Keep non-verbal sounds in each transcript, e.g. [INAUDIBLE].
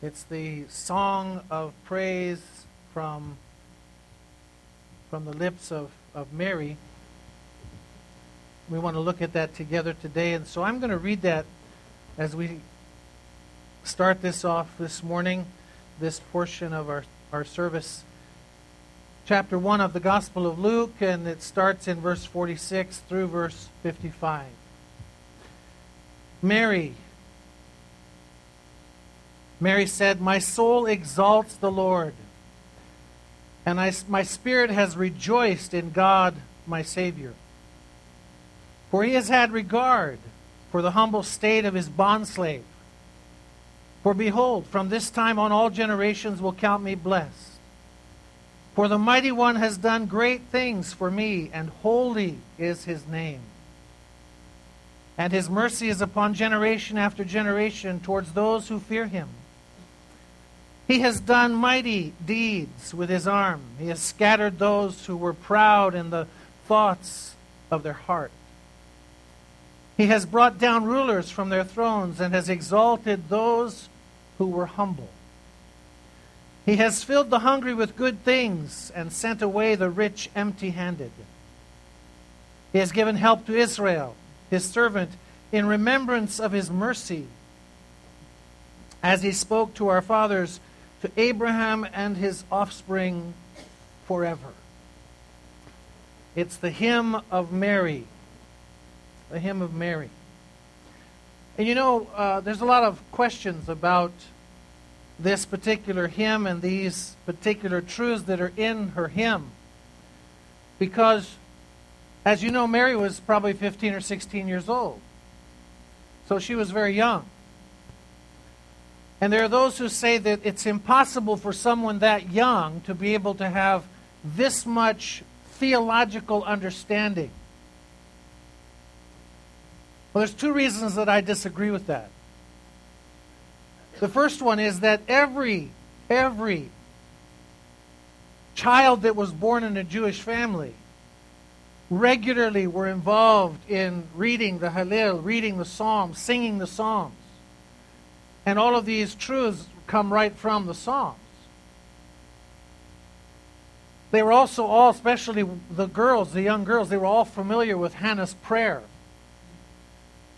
It's the song of praise from, from the lips of, of Mary. We want to look at that together today. And so I'm going to read that as we start this off this morning, this portion of our, our service. Chapter 1 of the Gospel of Luke, and it starts in verse 46 through verse 55. Mary Mary said, My soul exalts the Lord, and I, my spirit has rejoiced in God my Savior. For he has had regard for the humble state of his bondslave. For behold, from this time on all generations will count me blessed. For the mighty one has done great things for me, and holy is his name. And his mercy is upon generation after generation towards those who fear him. He has done mighty deeds with his arm. He has scattered those who were proud in the thoughts of their heart. He has brought down rulers from their thrones and has exalted those who were humble. He has filled the hungry with good things and sent away the rich empty handed. He has given help to Israel, his servant, in remembrance of his mercy, as he spoke to our fathers to Abraham and his offspring forever. It's the hymn of Mary. The hymn of Mary. And you know, uh, there's a lot of questions about this particular hymn and these particular truths that are in her hymn. Because, as you know, Mary was probably 15 or 16 years old. So she was very young. And there are those who say that it's impossible for someone that young to be able to have this much theological understanding. Well, there's two reasons that I disagree with that. The first one is that every, every child that was born in a Jewish family regularly were involved in reading the Hallel, reading the Psalms, singing the Psalms. And all of these truths come right from the Psalms. They were also all, especially the girls, the young girls, they were all familiar with Hannah's prayer.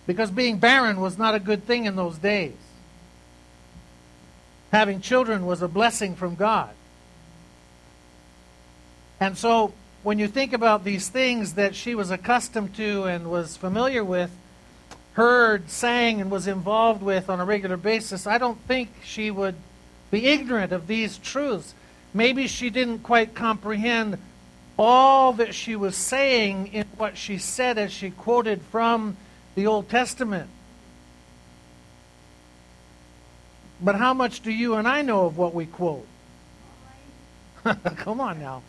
Because being barren was not a good thing in those days. Having children was a blessing from God. And so, when you think about these things that she was accustomed to and was familiar with, heard, sang, and was involved with on a regular basis, I don't think she would be ignorant of these truths. Maybe she didn't quite comprehend all that she was saying in what she said as she quoted from the Old Testament. But how much do you and I know of what we quote? [LAUGHS] Come on now.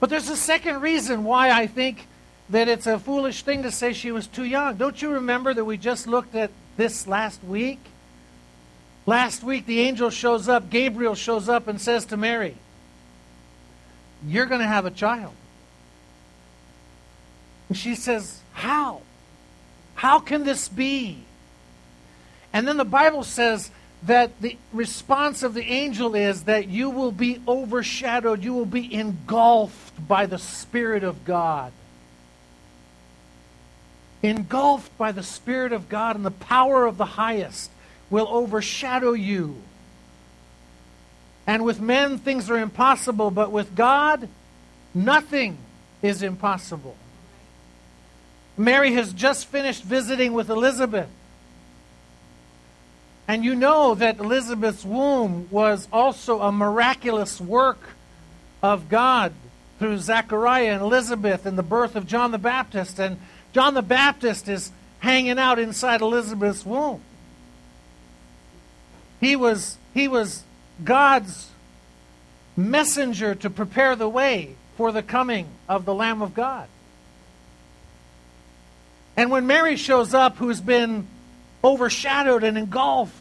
But there's a second reason why I think that it's a foolish thing to say she was too young. Don't you remember that we just looked at this last week? Last week, the angel shows up, Gabriel shows up and says to Mary, You're going to have a child. And she says, How? How can this be? And then the Bible says that the response of the angel is that you will be overshadowed, you will be engulfed by the Spirit of God engulfed by the Spirit of God and the power of the highest, will overshadow you. And with men, things are impossible, but with God, nothing is impossible. Mary has just finished visiting with Elizabeth. And you know that Elizabeth's womb was also a miraculous work of God through Zechariah and Elizabeth and the birth of John the Baptist. And John the Baptist is hanging out inside Elizabeth's womb. He was, he was God's messenger to prepare the way for the coming of the Lamb of God. And when Mary shows up, who's been overshadowed and engulfed,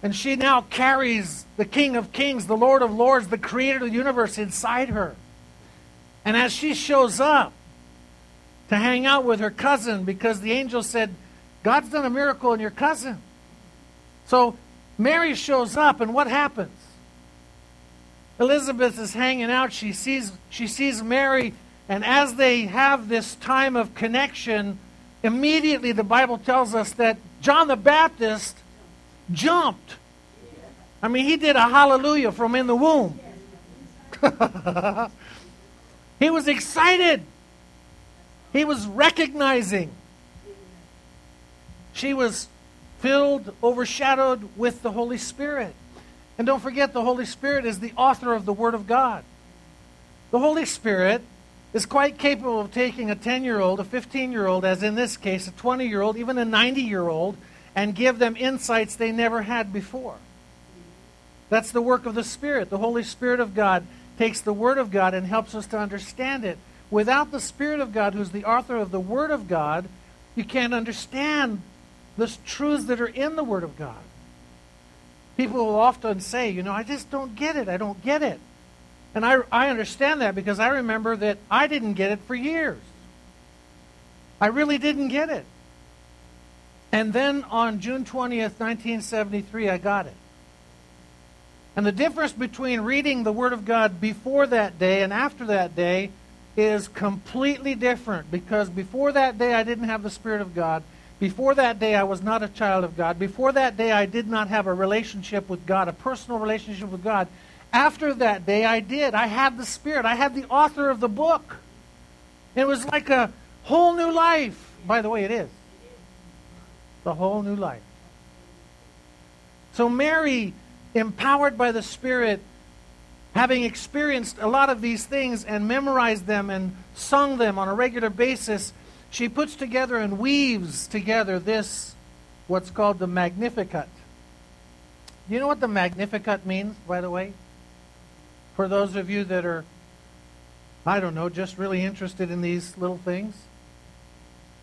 and she now carries the King of Kings, the Lord of Lords, the Creator of the universe inside her. And as she shows up, to hang out with her cousin because the angel said, God's done a miracle in your cousin. So Mary shows up, and what happens? Elizabeth is hanging out. She sees, she sees Mary, and as they have this time of connection, immediately the Bible tells us that John the Baptist jumped. I mean, he did a hallelujah from in the womb. [LAUGHS] he was excited. He was recognizing. She was filled, overshadowed with the Holy Spirit. And don't forget, the Holy Spirit is the author of the Word of God. The Holy Spirit is quite capable of taking a 10 year old, a 15 year old, as in this case, a 20 year old, even a 90 year old, and give them insights they never had before. That's the work of the Spirit. The Holy Spirit of God takes the Word of God and helps us to understand it. Without the Spirit of God, who's the author of the Word of God, you can't understand the truths that are in the Word of God. People will often say, you know, I just don't get it. I don't get it. And I, I understand that because I remember that I didn't get it for years. I really didn't get it. And then on June 20th, 1973, I got it. And the difference between reading the Word of God before that day and after that day is completely different because before that day I didn't have the Spirit of God. Before that day I was not a child of God. Before that day I did not have a relationship with God, a personal relationship with God. After that day I did. I had the Spirit. I had the author of the book. It was like a whole new life. By the way, it is. The whole new life. So Mary empowered by the Spirit, having experienced a lot of these things and memorized them and sung them on a regular basis, she puts together and weaves together this, what's called the Magnificat. Do you know what the Magnificat means, by the way? For those of you that are, I don't know, just really interested in these little things.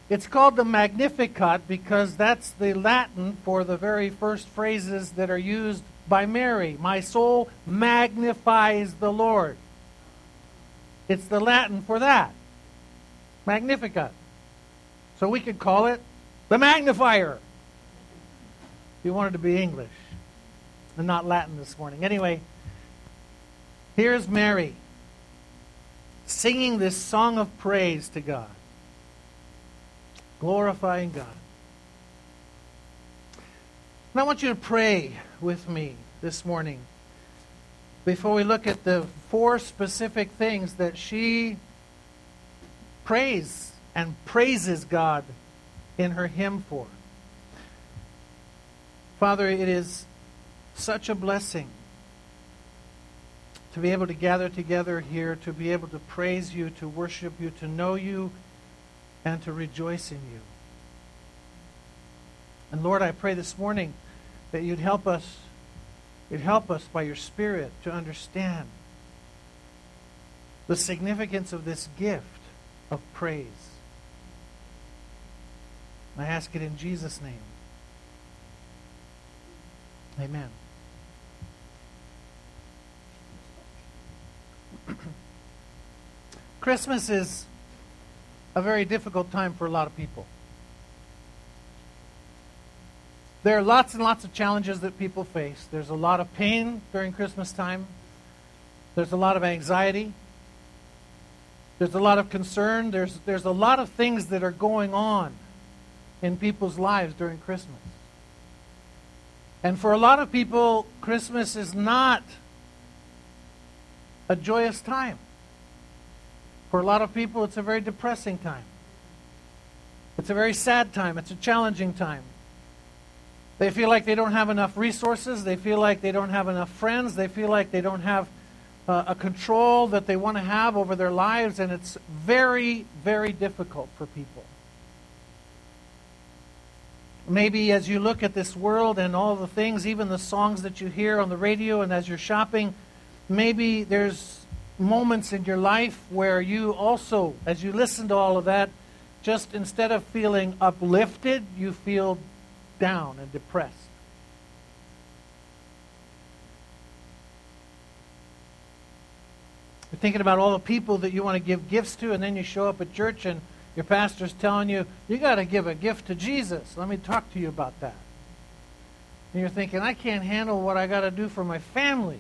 It's called the Magnificat because that's the Latin for the very first phrases that are used by Mary. My soul magnifies the Lord. It's the Latin for that. Magnificat. So we could call it the magnifier. If you wanted to be English and not Latin this morning. Anyway, here's Mary singing this song of praise to God, glorifying God. And I want you to pray with me this morning before we look at the four specific things that she prays and praises God in her hymn for. Father, it is such a blessing to be able to gather together here, to be able to praise you, to worship you, to know you, and to rejoice in you. And Lord, I pray this morning that you'd help us, you'd help us by your Spirit to understand the significance of this gift of praise. I ask it in Jesus' name. Amen. [CLEARS THROAT] Christmas is a very difficult time for a lot of people. There are lots and lots of challenges that people face. There's a lot of pain during Christmas time. There's a lot of anxiety. There's a lot of concern. There's, there's a lot of things that are going on in people's lives during Christmas. And for a lot of people, Christmas is not a joyous time. For a lot of people, it's a very depressing time. It's a very sad time. It's a challenging time. They feel like they don't have enough resources. They feel like they don't have enough friends. They feel like they don't have uh, a control that they want to have over their lives, and it's very, very difficult for people. Maybe as you look at this world and all the things, even the songs that you hear on the radio and as you're shopping, maybe there's moments in your life where you also, as you listen to all of that, just instead of feeling uplifted, you feel down and depressed. You're thinking about all the people that you want to give gifts to, and then you show up at church and your pastor's telling you, you got to give a gift to Jesus. Let me talk to you about that. And you're thinking, I can't handle what I got to do for my family.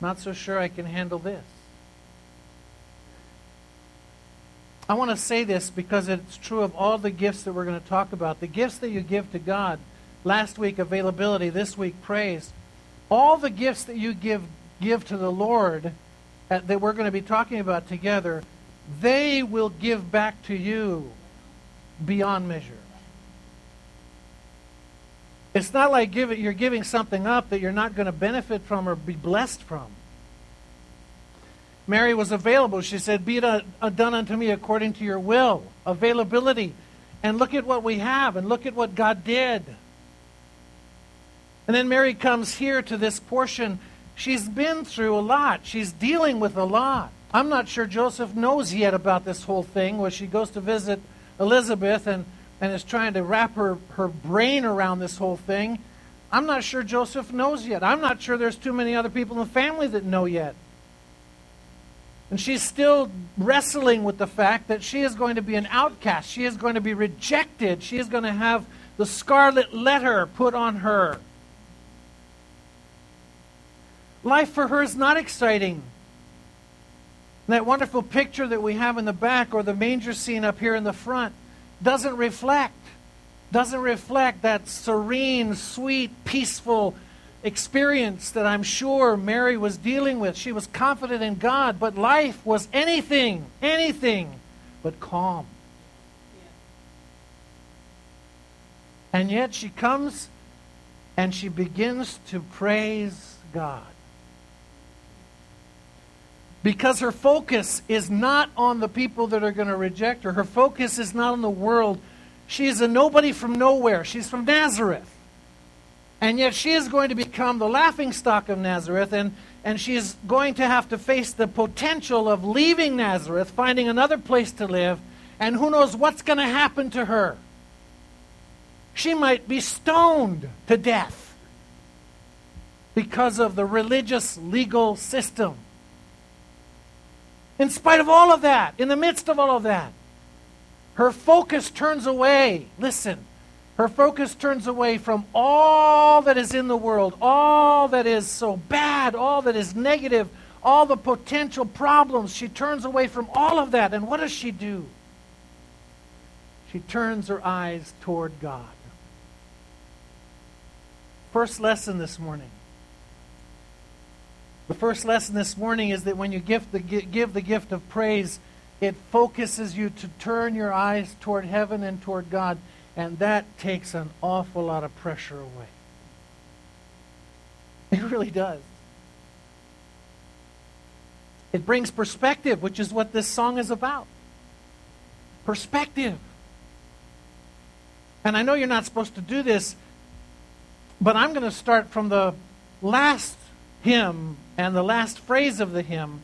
Not so sure I can handle this. I want to say this because it's true of all the gifts that we're going to talk about. The gifts that you give to God, last week availability, this week praise, all the gifts that you give give to the Lord uh, that we're going to be talking about together, they will give back to you beyond measure. It's not like give it, you're giving something up that you're not going to benefit from or be blessed from. Mary was available. She said, Be it a, a done unto me according to your will. Availability. And look at what we have, and look at what God did. And then Mary comes here to this portion. She's been through a lot, she's dealing with a lot. I'm not sure Joseph knows yet about this whole thing where she goes to visit Elizabeth and and is trying to wrap her, her brain around this whole thing. I'm not sure Joseph knows yet. I'm not sure there's too many other people in the family that know yet. And she's still wrestling with the fact that she is going to be an outcast. She is going to be rejected. She is going to have the scarlet letter put on her. Life for her is not exciting. That wonderful picture that we have in the back or the manger scene up here in the front doesn't reflect doesn't reflect that serene, sweet, peaceful experience that I'm sure Mary was dealing with. She was confident in God, but life was anything, anything but calm. And yet she comes and she begins to praise God because her focus is not on the people that are going to reject her. Her focus is not on the world. She is a nobody from nowhere. She's from Nazareth. And yet she is going to become the laughing stock of Nazareth, and, and she is going to have to face the potential of leaving Nazareth, finding another place to live, and who knows what's going to happen to her. She might be stoned to death because of the religious legal system. In spite of all of that, in the midst of all of that, her focus turns away. Listen, her focus turns away from all that is in the world, all that is so bad, all that is negative, all the potential problems. She turns away from all of that. And what does she do? She turns her eyes toward God. First lesson this morning the first lesson this morning is that when you give the, give the gift of praise, it focuses you to turn your eyes toward heaven and toward God, and that takes an awful lot of pressure away. [LAUGHS] It really does. It brings perspective, which is what this song is about. Perspective. And I know you're not supposed to do this, but I'm going to start from the last hymn and the last phrase of the hymn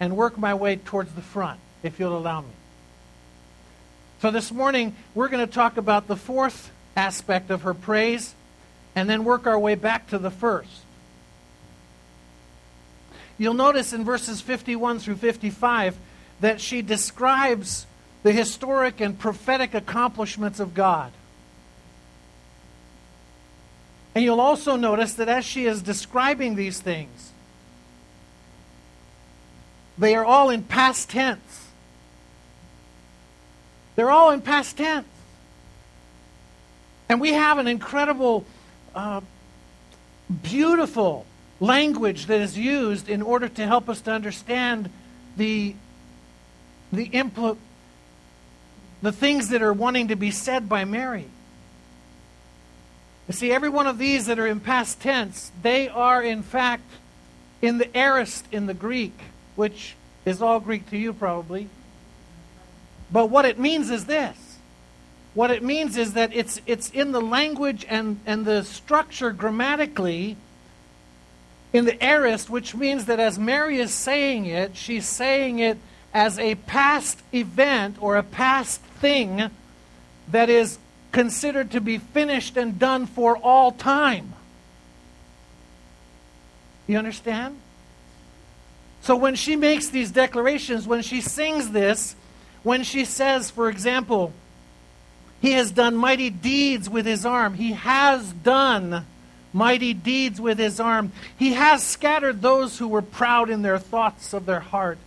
and work my way towards the front, if you'll allow me. So this morning, we're going to talk about the fourth aspect of her praise and then work our way back to the first. You'll notice in verses 51 through 55 that she describes the historic and prophetic accomplishments of God. And you'll also notice that as she is describing these things, they are all in past tense. They're all in past tense. And we have an incredible, uh, beautiful language that is used in order to help us to understand the, the, impl- the things that are wanting to be said by Mary. You see, every one of these that are in past tense, they are in fact in the aorist in the Greek, which is all Greek to you probably. But what it means is this. What it means is that it's, it's in the language and, and the structure grammatically in the aorist, which means that as Mary is saying it, she's saying it as a past event or a past thing that is considered to be finished and done for all time. You understand? So when she makes these declarations, when she sings this, when she says, for example, He has done mighty deeds with his arm. He has done mighty deeds with his arm. He has scattered those who were proud in their thoughts of their heart.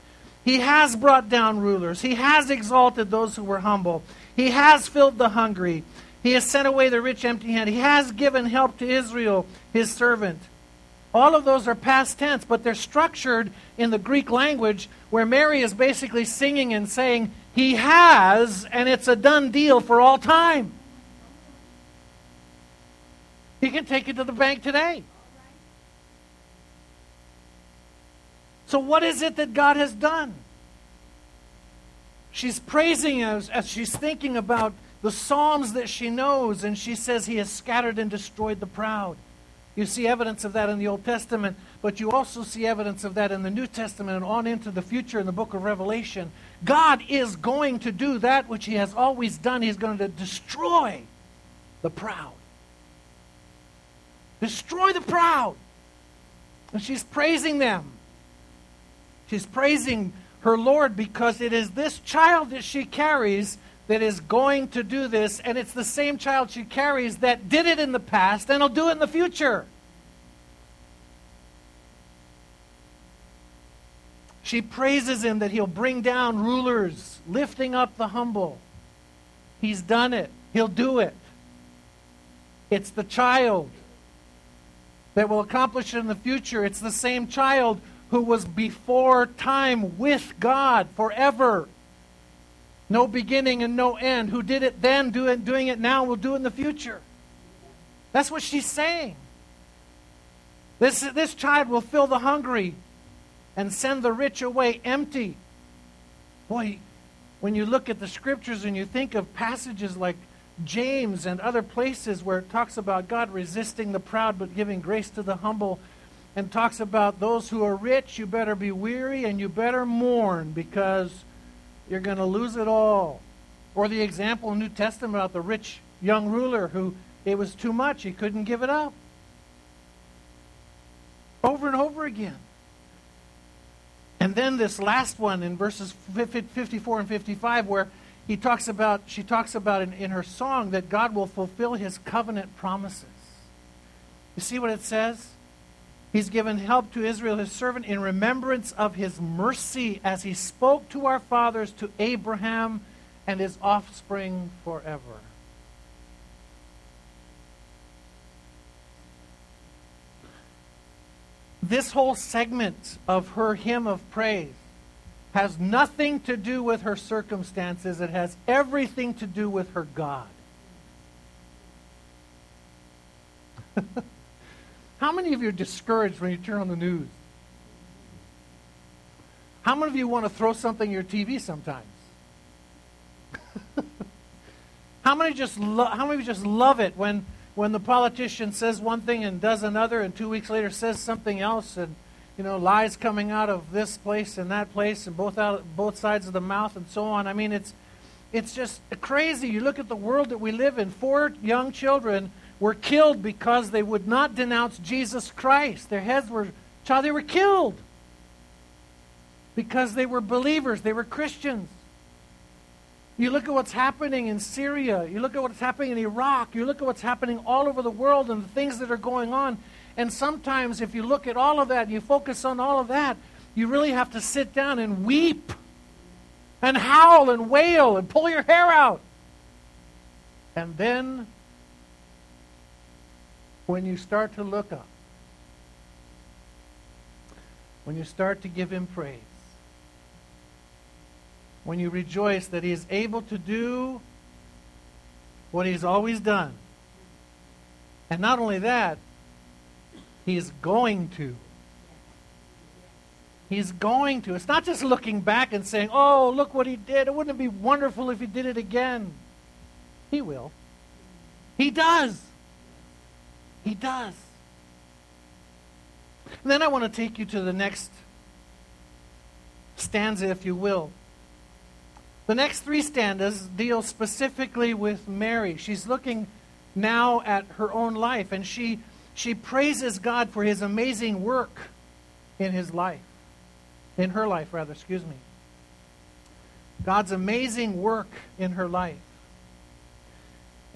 He has brought down rulers. He has exalted those who were humble. He has filled the hungry. He has sent away the rich empty handed. He has given help to Israel, his servant. All of those are past tense, but they're structured in the Greek language where Mary is basically singing and saying, He has, and it's a done deal for all time. He can take it to the bank today. So, what is it that God has done? She's praising as, as she's thinking about the Psalms that she knows, and she says, He has scattered and destroyed the proud. You see evidence of that in the Old Testament, but you also see evidence of that in the New Testament and on into the future in the book of Revelation. God is going to do that which He has always done. He's going to destroy the proud. Destroy the proud. And she's praising them. She's praising her Lord because it is this child that she carries that is going to do this, and it's the same child she carries that did it in the past and will do it in the future. She praises him that he'll bring down rulers, lifting up the humble. He's done it, he'll do it. It's the child that will accomplish it in the future. It's the same child who was before time with God forever no beginning and no end. Who did it then, do it, doing it now, will do it in the future. That's what she's saying. This, this child will fill the hungry and send the rich away empty. Boy, when you look at the scriptures and you think of passages like James and other places where it talks about God resisting the proud but giving grace to the humble, and talks about those who are rich, you better be weary and you better mourn because you're going to lose it all. Or the example in the New Testament about the rich young ruler who it was too much, he couldn't give it up. Over and over again. And then this last one in verses 54 and 55 where he talks about she talks about in, in her song that God will fulfill his covenant promises. You see what it says? He's given help to Israel, his servant, in remembrance of his mercy as he spoke to our fathers, to Abraham and his offspring forever. This whole segment of her hymn of praise has nothing to do with her circumstances, it has everything to do with her God. [LAUGHS] How many of you are discouraged when you turn on the news? How many of you want to throw something at your TV sometimes? [LAUGHS] how many just lo- how many just love it when when the politician says one thing and does another and 2 weeks later says something else and you know lies coming out of this place and that place and both out both sides of the mouth and so on. I mean it's it's just crazy. You look at the world that we live in. Four young children were killed because they would not denounce Jesus Christ. Their heads were child they were killed because they were believers, they were Christians. You look at what's happening in Syria, you look at what's happening in Iraq, you look at what's happening all over the world and the things that are going on. And sometimes if you look at all of that and you focus on all of that, you really have to sit down and weep and howl and wail and pull your hair out. And then when you start to look up, when you start to give Him praise, when you rejoice that He is able to do what He's always done. And not only that, He is going to. He's going to. It's not just looking back and saying, oh, look what He did. It wouldn't it be wonderful if He did it again? He will. He does. He does. And then I want to take you to the next stanza, if you will. The next three stanzas deal specifically with Mary. She's looking now at her own life, and she, she praises God for his amazing work in his life. In her life, rather, excuse me. God's amazing work in her life.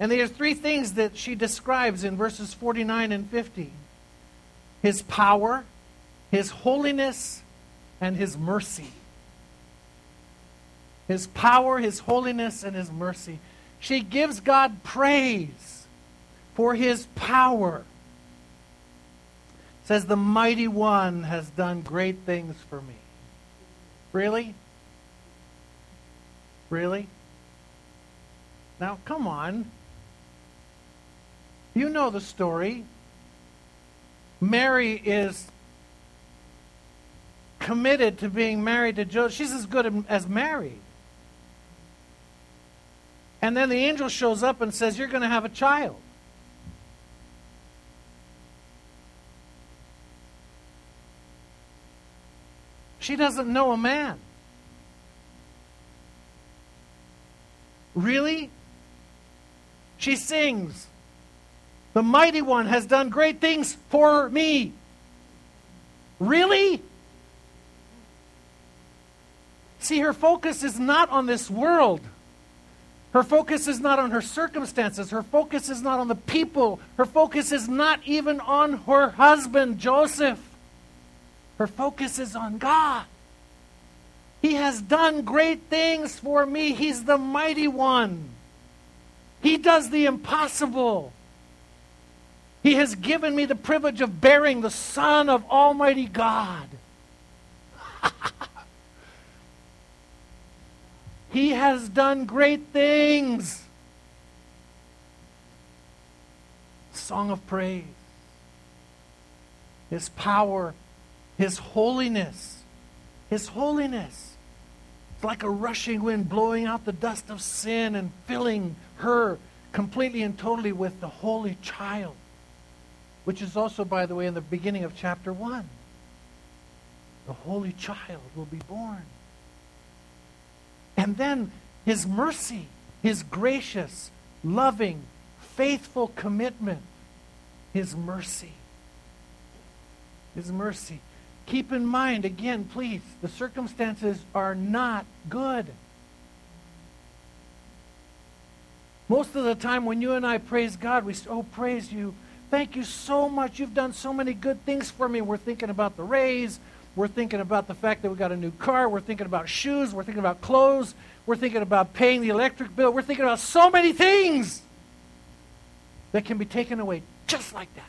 And there are three things that she describes in verses 49 and 50 His power, His holiness, and His mercy. His power, His holiness, and His mercy. She gives God praise for His power. Says, The mighty one has done great things for me. Really? Really? Now, come on. You know the story. Mary is committed to being married to Joseph. She's as good as married. And then the angel shows up and says, You're going to have a child. She doesn't know a man. Really? She sings, The mighty one has done great things for me. Really? See, her focus is not on this world. Her focus is not on her circumstances. Her focus is not on the people. Her focus is not even on her husband, Joseph. Her focus is on God. He has done great things for me. He's the mighty one. He does the impossible. He has given me the privilege of bearing the Son of Almighty God. [LAUGHS] he has done great things. Song of praise. His power, His holiness. His holiness. It's like a rushing wind blowing out the dust of sin and filling her completely and totally with the holy child, which is also, by the way, in the beginning of chapter 1. The holy child will be born. And then his mercy, his gracious, loving, faithful commitment, his mercy. His mercy. Keep in mind, again, please, the circumstances are not good. Most of the time, when you and I praise God, we say, Oh, praise you. Thank you so much. You've done so many good things for me. We're thinking about the raise. We're thinking about the fact that we got a new car. We're thinking about shoes. We're thinking about clothes. We're thinking about paying the electric bill. We're thinking about so many things that can be taken away just like that.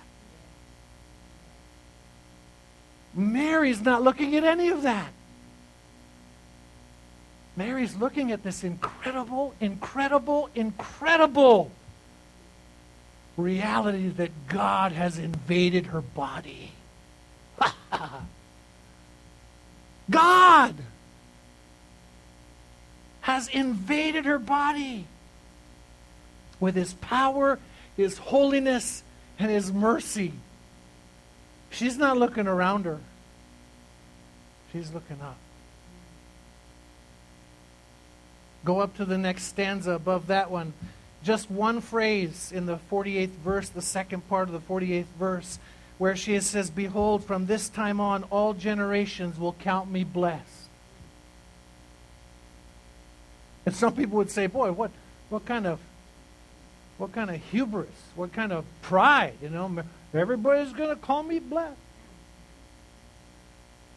Mary's not looking at any of that. Mary's looking at this incredible, incredible, incredible reality that God has invaded her body. [LAUGHS] God has invaded her body with his power, his holiness, and his mercy. She's not looking around her, she's looking up. Go up to the next stanza above that one. Just one phrase in the 48th verse, the second part of the 48th verse, where she says, Behold, from this time on, all generations will count me blessed. And some people would say, Boy, what, what kind of what kind of hubris, what kind of pride, you know? Everybody's going to call me blessed.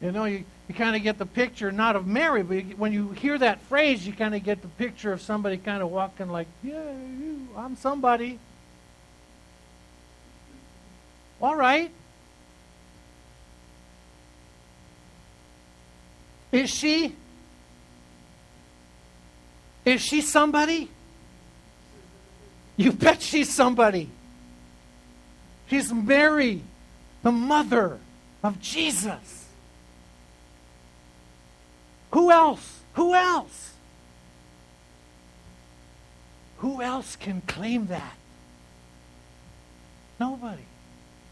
You know, you, you kind of get the picture, not of Mary, but when you hear that phrase, you kind of get the picture of somebody kind of walking like, yeah, I'm somebody. All right. Is she? Is she somebody? You bet she's somebody. She's Mary, the mother of Jesus. Who else? Who else? Who else can claim that? Nobody.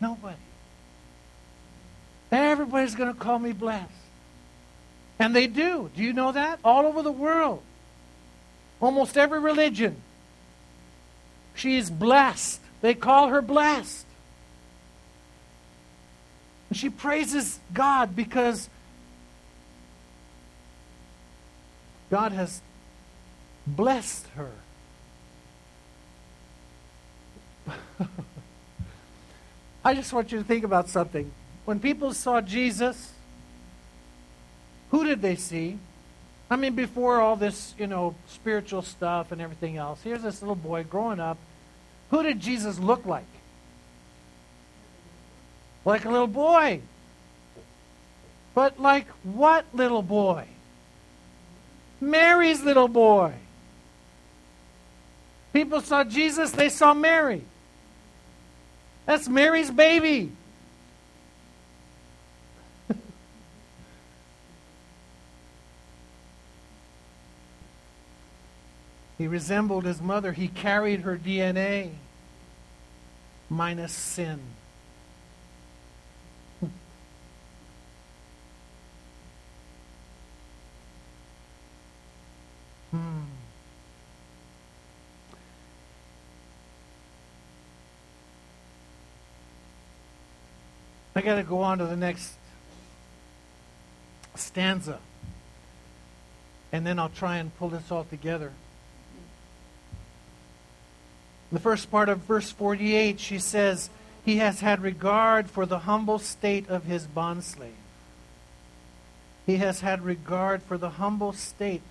Nobody. Everybody's going to call me blessed. And they do. Do you know that? All over the world. Almost every religion. She is blessed. They call her blessed. And she praises God because God has blessed her. [LAUGHS] I just want you to think about something. When people saw Jesus, who did they see? I mean, before all this, you know, spiritual stuff and everything else, here's this little boy growing up. Who did Jesus look like? Like a little boy. But like what little boy? Mary's little boy. People saw Jesus, they saw Mary. That's Mary's baby. [LAUGHS] he resembled his mother. He carried her DNA minus sin. I got to go on to the next stanza. And then I'll try and pull this all together. In the first part of verse 48, she says, He has had regard for the humble state of his bondslave. He has had regard for the humble state,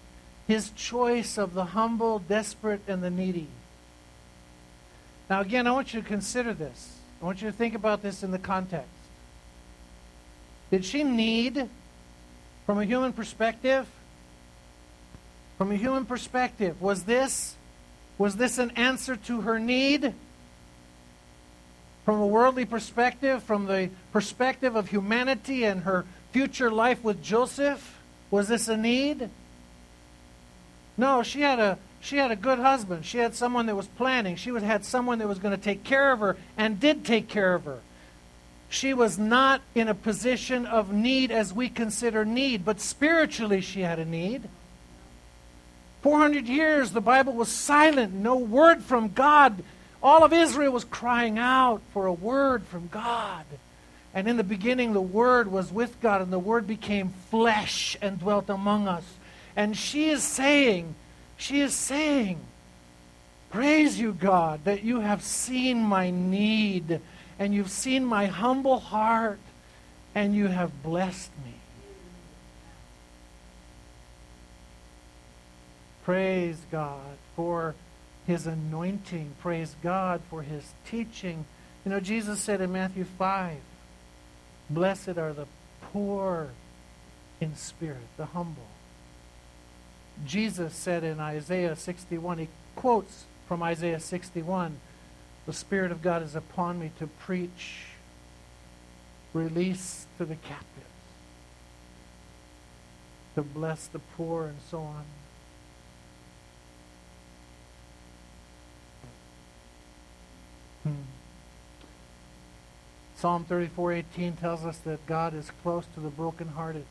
his choice of the humble, desperate, and the needy. Now, again, I want you to consider this. I want you to think about this in the context. Did she need, from a human perspective, from a human perspective, was this was this an answer to her need? From a worldly perspective, from the perspective of humanity and her future life with Joseph, was this a need? No, she had a she had a good husband. She had someone that was planning. She had someone that was going to take care of her and did take care of her. She was not in a position of need as we consider need, but spiritually she had a need. 400 years the Bible was silent, no word from God. All of Israel was crying out for a word from God. And in the beginning, the Word was with God, and the Word became flesh and dwelt among us. And she is saying, she is saying, Praise you, God, that you have seen my need and you've seen my humble heart, and you have blessed me. Praise God for his anointing. Praise God for his teaching. You know, Jesus said in Matthew 5, Blessed are the poor in spirit, the humble. Jesus said in Isaiah 61, he quotes from Isaiah 61, the Spirit of God is upon me to preach release to the captives, to bless the poor, and so on. Hmm. Psalm 34:18 tells us that God is close to the brokenhearted.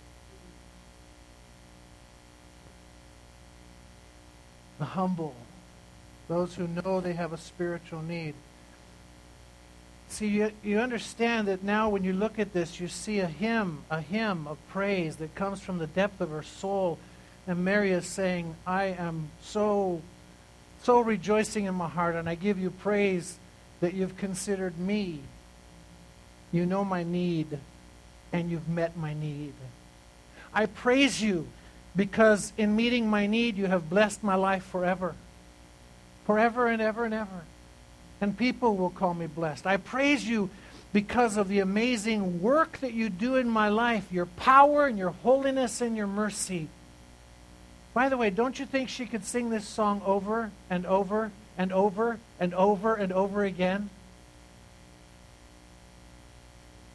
The humble those who know they have a spiritual need. See, you, you understand that now when you look at this, you see a hymn, a hymn of praise that comes from the depth of her soul. And Mary is saying, I am so, so rejoicing in my heart, and I give you praise that you've considered me. You know my need, and you've met my need. I praise you because in meeting my need, you have blessed my life forever forever and ever and ever. And people will call me blessed. I praise you because of the amazing work that you do in my life, your power and your holiness and your mercy. By the way, don't you think she could sing this song over and over and over and over and over again?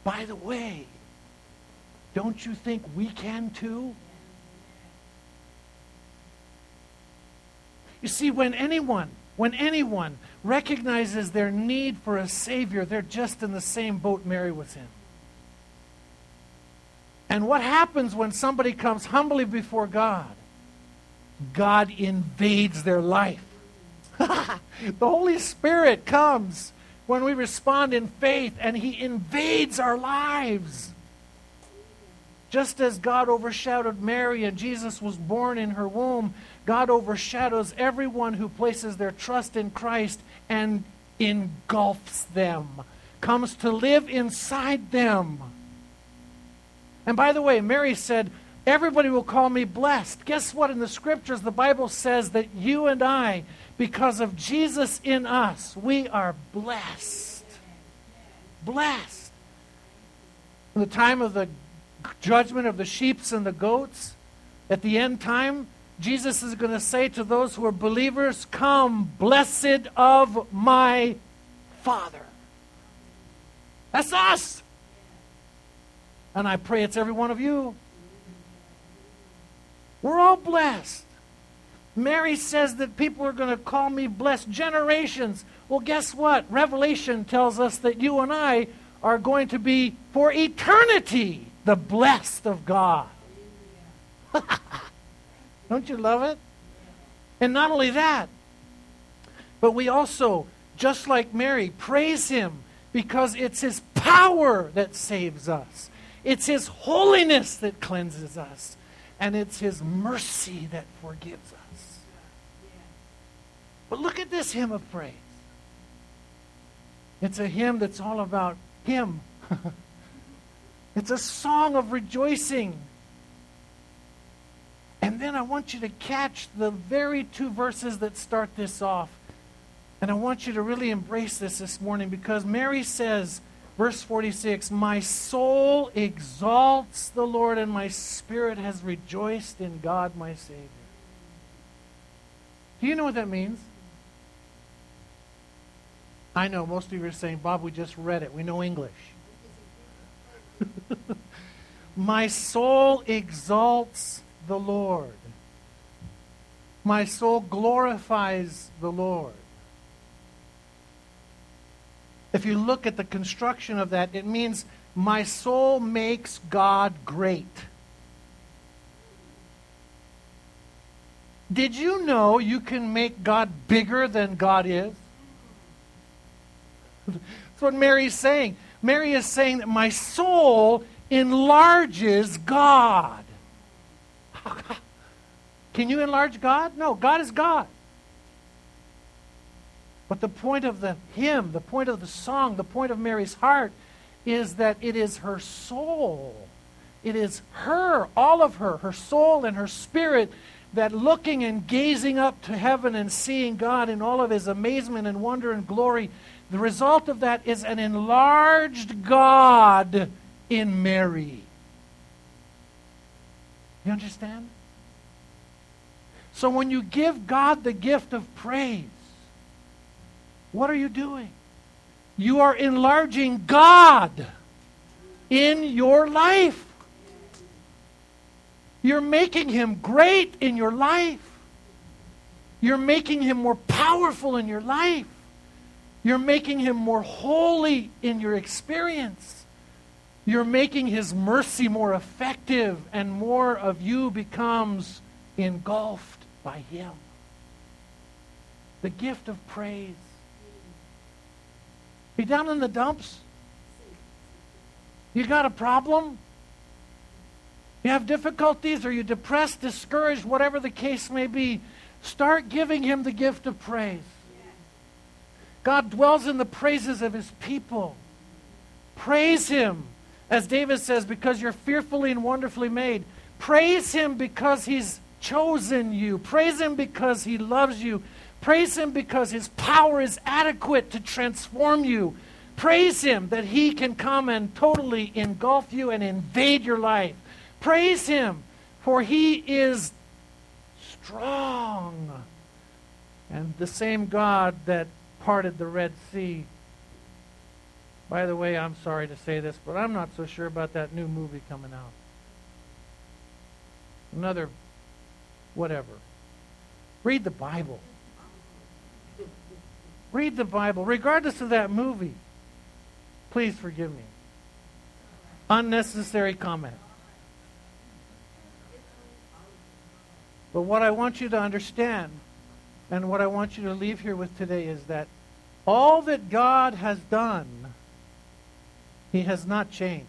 By the way, don't you think we can too? You see, when anyone when anyone recognizes their need for a Savior, they're just in the same boat Mary was in. And what happens when somebody comes humbly before God? God invades their life. [LAUGHS] the Holy Spirit comes when we respond in faith, and He invades our lives. Just as God overshadowed Mary and Jesus was born in her womb, God overshadows everyone who places their trust in Christ and engulfs them, comes to live inside them. And by the way, Mary said, Everybody will call me blessed. Guess what? In the scriptures, the Bible says that you and I, because of Jesus in us, we are blessed. Blessed. In the time of the judgment of the sheeps and the goats, at the end time, Jesus is going to say to those who are believers, Come, blessed of my Father. That's us. And I pray it's every one of you. We're all blessed. Mary says that people are going to call me blessed generations. Well, guess what? Revelation tells us that you and I are going to be for eternity the blessed of God. [LAUGHS] Don't you love it? And not only that, but we also, just like Mary, praise Him because it's His power that saves us, it's His holiness that cleanses us and it's His mercy that forgives us. But look at this hymn of praise. It's a hymn that's all about Him. [LAUGHS] it's a song of rejoicing. And then I want you to catch the very two verses that start this off. And I want you to really embrace this this morning because Mary says, Verse 46 My soul exalts the Lord, and my spirit has rejoiced in God my Savior. Do you know what that means? I know most of you are saying, Bob, we just read it. We know English. [LAUGHS] my soul exalts the Lord. My soul glorifies the Lord. If you look at the construction of that, it means my soul makes God great. Did you know you can make God bigger than God is? That's what Mary's saying. Mary is saying that my soul enlarges God. [LAUGHS] Can you enlarge God? No, God is God. But the point of the hymn, the point of the song, the point of Mary's heart is that it is her soul. It is her, all of her, her soul and her spirit, that looking and gazing up to heaven and seeing God in all of his amazement and wonder and glory, the result of that is an enlarged God in Mary. You understand? So when you give God the gift of praise, what are you doing? You are enlarging God in your life. You're making him great in your life. You're making him more powerful in your life. You're making him more holy in your experience. You're making his mercy more effective, and more of you becomes engulfed by him. The gift of praise Be down in the dumps? You got a problem? You have difficulties? Are you're depressed, discouraged, whatever the case may be? Start giving Him the gift of praise. God dwells in the praises of His people. Praise Him, as David says, because you're fearfully and wonderfully made. Praise Him because He's chosen you. Praise Him because He loves you. Praise Him because His power is adequate to transform you. Praise Him that He can come and totally engulf you and invade your life. Praise Him for He is strong. And the same God that parted the Red Sea. By the way, I'm sorry to say this, but I'm not so sure about that new movie coming out. Another whatever. Read the Bible. Read the Bible, regardless of that movie. Please forgive me. Unnecessary comment. But what I want you to understand and what I want you to leave here with today is that all that God has done, He has not changed.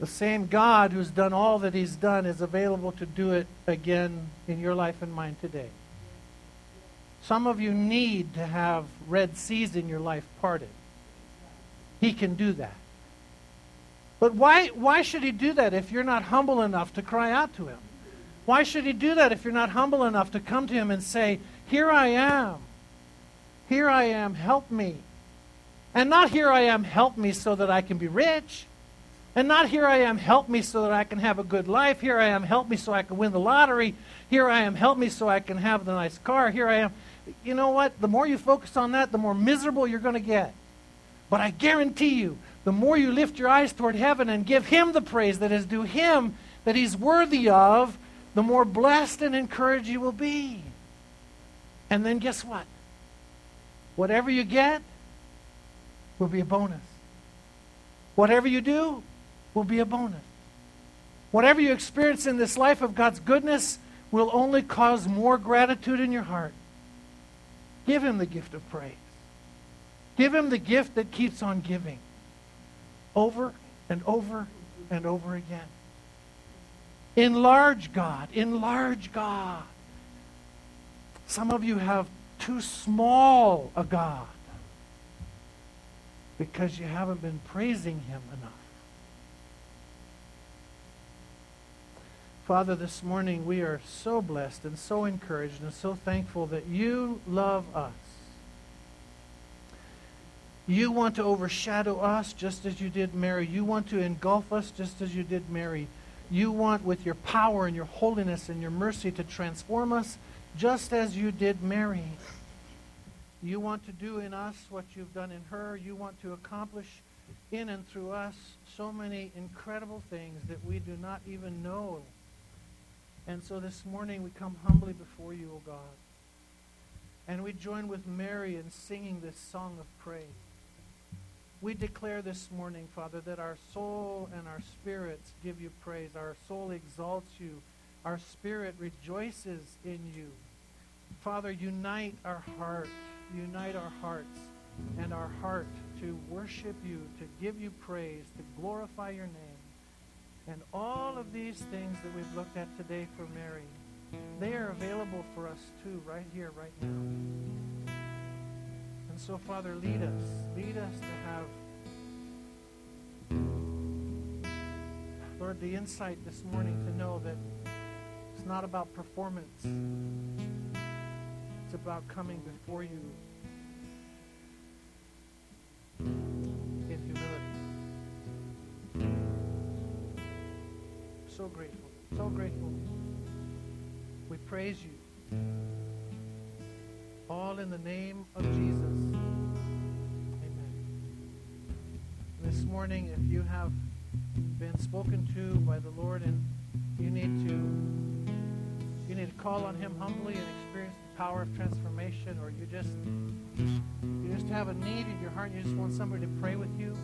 The same God who's done all that He's done is available to do it again in your life and mine today. Some of you need to have red seas in your life parted. He can do that. But why, why should he do that if you're not humble enough to cry out to him? Why should he do that if you're not humble enough to come to him and say, Here I am. Here I am. Help me. And not here I am. Help me so that I can be rich. And not here I am. Help me so that I can have a good life. Here I am. Help me so I can win the lottery. Here I am. Help me so I can have the nice car. Here I am. You know what? The more you focus on that, the more miserable you're going to get. But I guarantee you, the more you lift your eyes toward heaven and give Him the praise that is due Him, that He's worthy of, the more blessed and encouraged you will be. And then guess what? Whatever you get will be a bonus. Whatever you do will be a bonus. Whatever you experience in this life of God's goodness will only cause more gratitude in your heart. Give Him the gift of praise. Give Him the gift that keeps on giving over and over and over again. Enlarge God. Enlarge God. Some of you have too small a God because you haven't been praising Him enough. Father, this morning we are so blessed and so encouraged and so thankful that you love us. You want to overshadow us just as you did Mary. You want to engulf us just as you did Mary. You want, with your power and your holiness and your mercy, to transform us just as you did Mary. You want to do in us what you've done in her. You want to accomplish in and through us so many incredible things that we do not even know. And so this morning we come humbly before you, O God. And we join with Mary in singing this song of praise. We declare this morning, Father, that our soul and our spirits give you praise. Our soul exalts you. Our spirit rejoices in you. Father, unite our heart, unite our hearts and our heart to worship you, to give you praise, to glorify your name. And all of these things that we've looked at today for Mary, they are available for us too, right here, right now. And so, Father, lead us. Lead us to have, Lord, the insight this morning to know that it's not about performance. It's about coming before you in humility. So grateful. So grateful. We praise you. All in the name of Jesus. Amen. This morning, if you have been spoken to by the Lord and you need to you need to call on him humbly and experience power of transformation or you just you just have a need in your heart you just want somebody to pray with you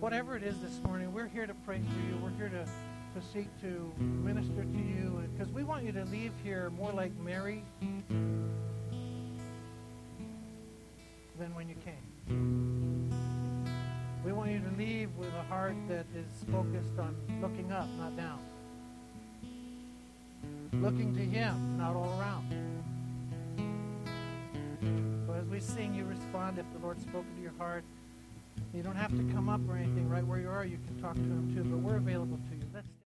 whatever it is this morning we're here to pray for you we're here to to seek to minister to you because we want you to leave here more like Mary than when you came. We want you to leave with a heart that is focused on looking up, not down. Looking to Him, not all around. Sing, you respond if the Lord spoke to your heart. You don't have to come up or anything. Right where you are, you can talk to Him too. But we're available to you. Let's